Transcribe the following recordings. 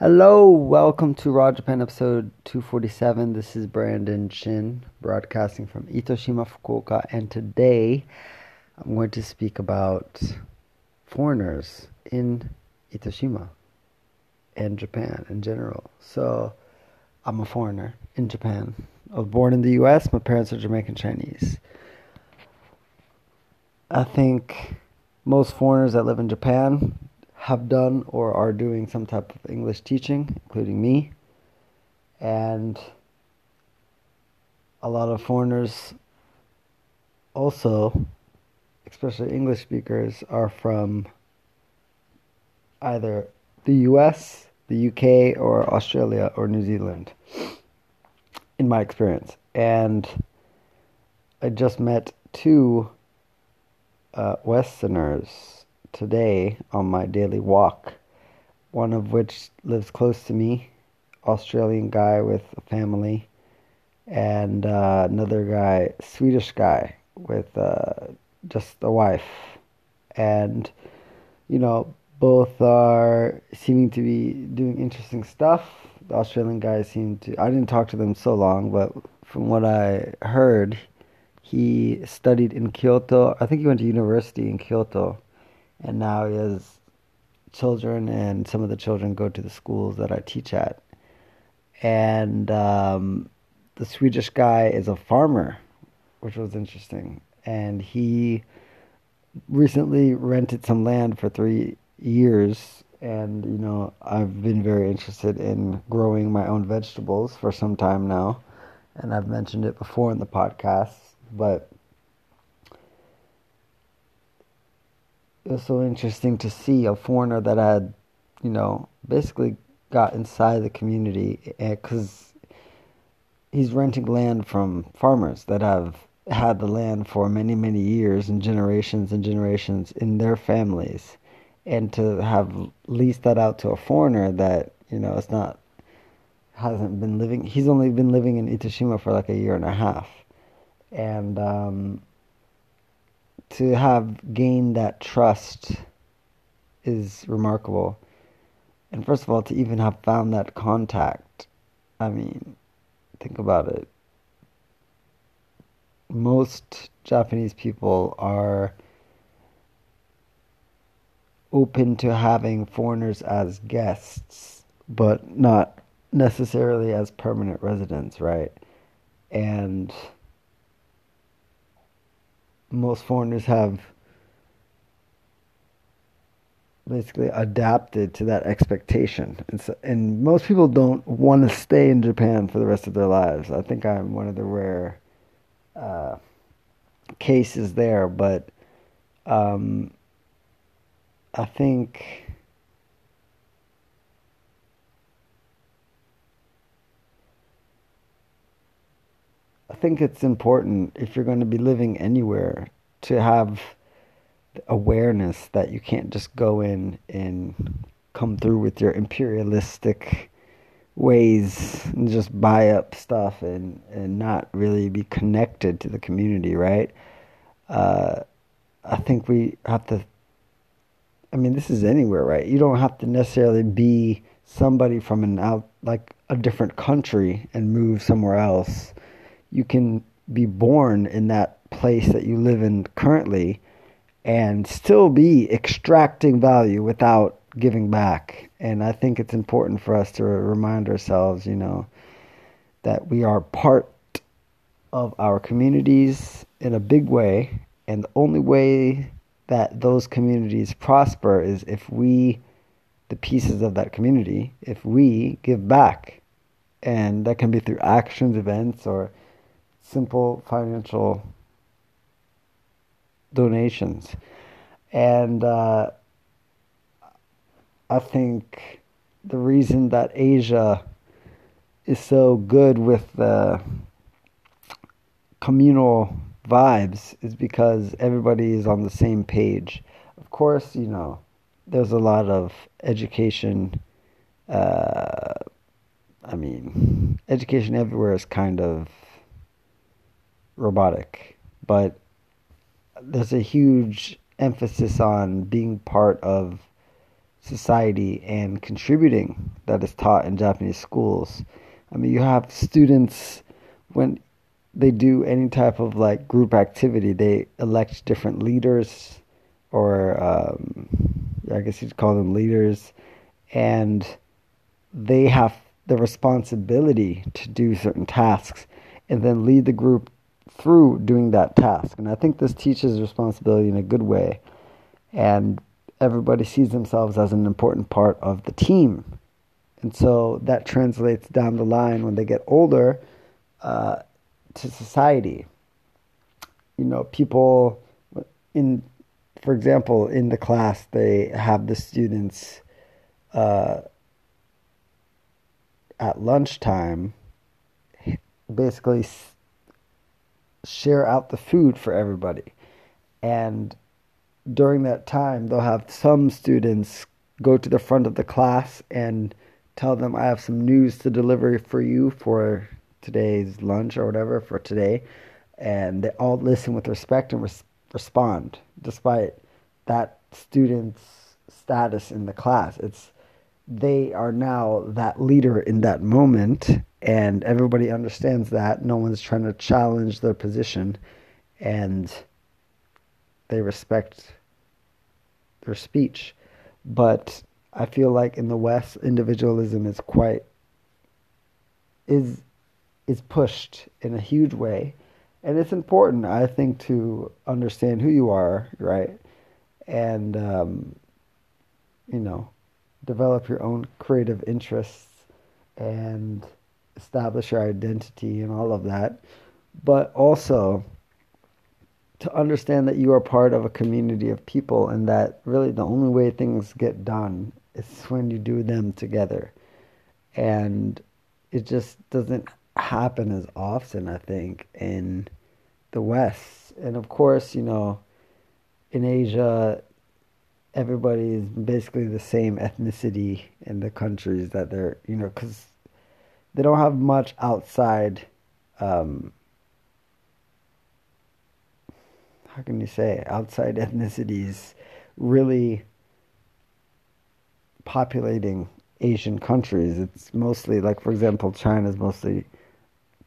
Hello, welcome to Raw Japan episode 247. This is Brandon Chin, broadcasting from Itoshima, Fukuoka, and today I'm going to speak about foreigners in Itoshima and Japan in general. So, I'm a foreigner in Japan. I was born in the US, my parents are Jamaican Chinese. I think most foreigners that live in Japan have done or are doing some type of English teaching, including me. And a lot of foreigners also, especially English speakers, are from either the US, the UK, or Australia or New Zealand, in my experience. And I just met two uh, Westerners today on my daily walk, one of which lives close to me, Australian guy with a family, and uh, another guy, Swedish guy with uh, just a wife. And, you know, both are seeming to be doing interesting stuff. The Australian guy seemed to, I didn't talk to them so long, but from what I heard, he studied in Kyoto. I think he went to university in Kyoto and now he has children, and some of the children go to the schools that I teach at. And um, the Swedish guy is a farmer, which was interesting. And he recently rented some land for three years. And, you know, I've been very interested in growing my own vegetables for some time now. And I've mentioned it before in the podcast. But was so interesting to see a foreigner that had, you know, basically got inside the community because eh, he's renting land from farmers that have had the land for many, many years and generations and generations in their families. And to have leased that out to a foreigner that, you know, it's not, hasn't been living, he's only been living in Itoshima for like a year and a half. And, um, to have gained that trust is remarkable. And first of all, to even have found that contact, I mean, think about it. Most Japanese people are open to having foreigners as guests, but not necessarily as permanent residents, right? And most foreigners have basically adapted to that expectation. And, so, and most people don't want to stay in Japan for the rest of their lives. I think I'm one of the rare uh, cases there, but um, I think. I think it's important if you're going to be living anywhere to have awareness that you can't just go in and come through with your imperialistic ways and just buy up stuff and, and not really be connected to the community, right? Uh, I think we have to. I mean, this is anywhere, right? You don't have to necessarily be somebody from an out, like a different country and move somewhere else you can be born in that place that you live in currently and still be extracting value without giving back. And I think it's important for us to remind ourselves, you know, that we are part of our communities in a big way. And the only way that those communities prosper is if we, the pieces of that community, if we give back. And that can be through actions, events, or simple financial donations. And uh, I think the reason that Asia is so good with the communal vibes is because everybody is on the same page. Of course, you know, there's a lot of education. Uh, I mean, education everywhere is kind of robotic, but there's a huge emphasis on being part of society and contributing that is taught in Japanese schools. I mean, you have students when they do any type of like group activity, they elect different leaders, or um, I guess you'd call them leaders, and they have the responsibility to do certain tasks and then lead the group through doing that task. And I think this teaches responsibility in a good way. And everybody sees themselves as an important part of the team. And so that translates down the line when they get older uh, to society. You know, people in, for example, in the class, they have the students uh, at lunchtime basically share out the food for everybody. And during that time, they'll have some students go to the front of the class and tell them, I have some news to deliver for you for today's lunch or whatever for today. And they all listen with respect and res- respond, despite that student's status in the class. It's they are now that leader in that moment and everybody understands that. No one's trying to challenge their position and they respect their speech. But i feel like in the west individualism is quite is is pushed in a huge way. And it's important i think to understand who you are right? And um, you know develop your own creative interests and establish your identity and all of that, but also to understand that you are part of a community of people and that really the only way things get done is when you do them together. And it just doesn't happen as often, I think, in the West. And of course, you know, in Asia, everybody is basically the same ethnicity in the countries that they're, you know, because they don't have much outside. Um, how can you say outside ethnicities really populating Asian countries? It's mostly like, for example, China is mostly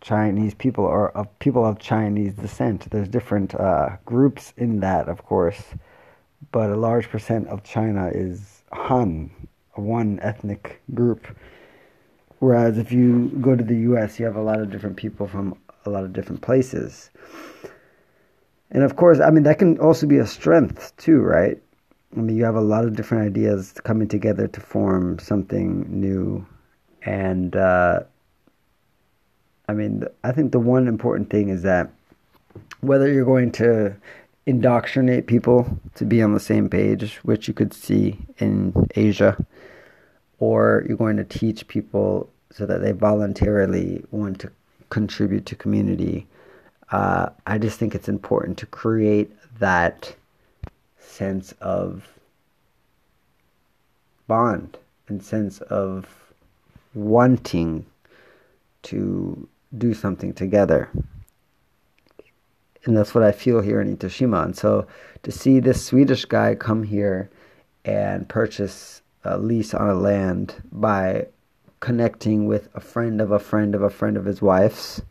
Chinese people or of people of Chinese descent. There's different uh, groups in that, of course, but a large percent of China is Han, one ethnic group. Whereas if you go to the US, you have a lot of different people from a lot of different places. And of course, I mean, that can also be a strength too, right? I mean, you have a lot of different ideas coming together to form something new. And, uh, I mean, I think the one important thing is that whether you're going to indoctrinate people to be on the same page, which you could see in Asia, or you're going to teach people so that they voluntarily want to contribute to community. Uh, I just think it's important to create that sense of bond and sense of wanting to do something together. And that's what I feel here in Itoshima. And so to see this Swedish guy come here and purchase a lease on a land by connecting with a friend of a friend of a friend of his wife's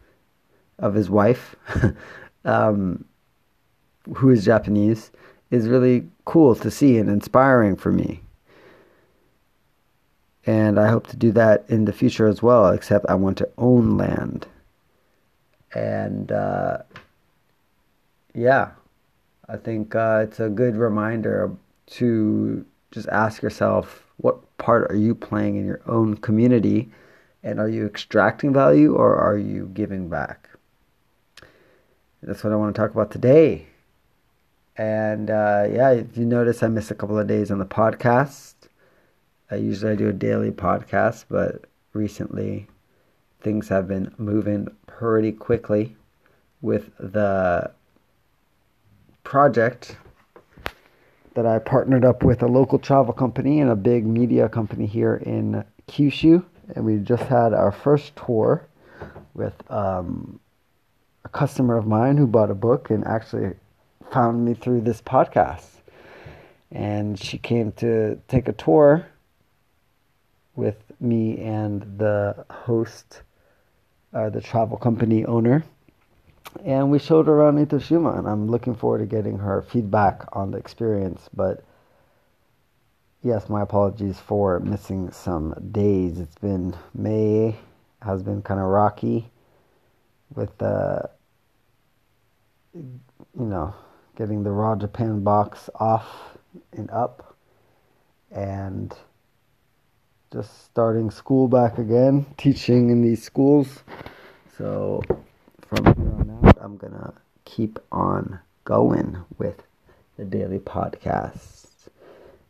of his wife um, who is Japanese is really cool to see and inspiring for me. And I hope to do that in the future as well, except I want to own land. And uh, yeah, I think uh, it's a good reminder to just ask yourself what part are you playing in your own community? And are you extracting value or are you giving back? That's what I want to talk about today. And uh, yeah, if you notice, I missed a couple of days on the podcast. I usually do a daily podcast, but recently things have been moving pretty quickly with the project that I partnered up with a local travel company and a big media company here in Kyushu. And we just had our first tour with um, a customer of mine who bought a book and actually found me through this podcast. and she came to take a tour with me and the host, uh, the travel company owner, and we showed her around Itoshima, and I'm looking forward to getting her feedback on the experience. But yes, my apologies for missing some days. It's been May has been kind of rocky with uh, you know getting the raw Japan box off and up, and just starting school back again, teaching in these schools. So from I'm gonna keep on going with the daily podcasts.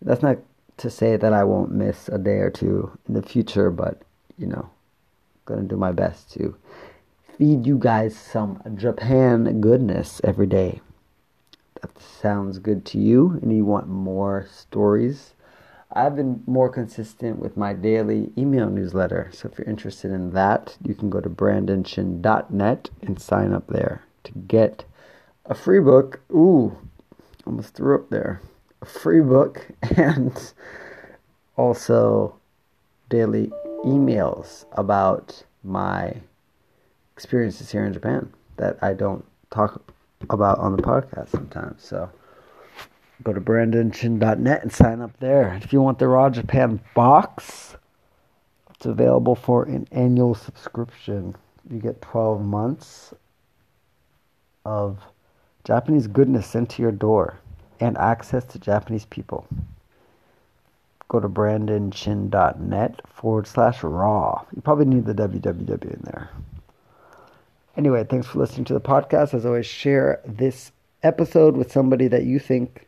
That's not to say that I won't miss a day or two in the future, but you know, gonna do my best to feed you guys some Japan goodness every day. That sounds good to you, and you want more stories. I've been more consistent with my daily email newsletter. So if you're interested in that, you can go to brandonchin.net and sign up there to get a free book. Ooh, almost threw up there. A free book and also daily emails about my experiences here in Japan that I don't talk about on the podcast sometimes. So go to brandonchin.net and sign up there. If you want the Raw Japan box, it's available for an annual subscription. You get 12 months of Japanese goodness sent to your door and access to Japanese people. Go to brandonchin.net forward slash raw. You probably need the www in there. Anyway, thanks for listening to the podcast. As always, share this episode with somebody that you think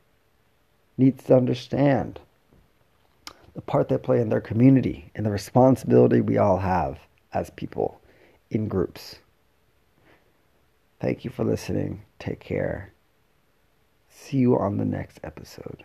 needs to understand the part they play in their community and the responsibility we all have as people in groups. Thank you for listening. Take care. See you on the next episode.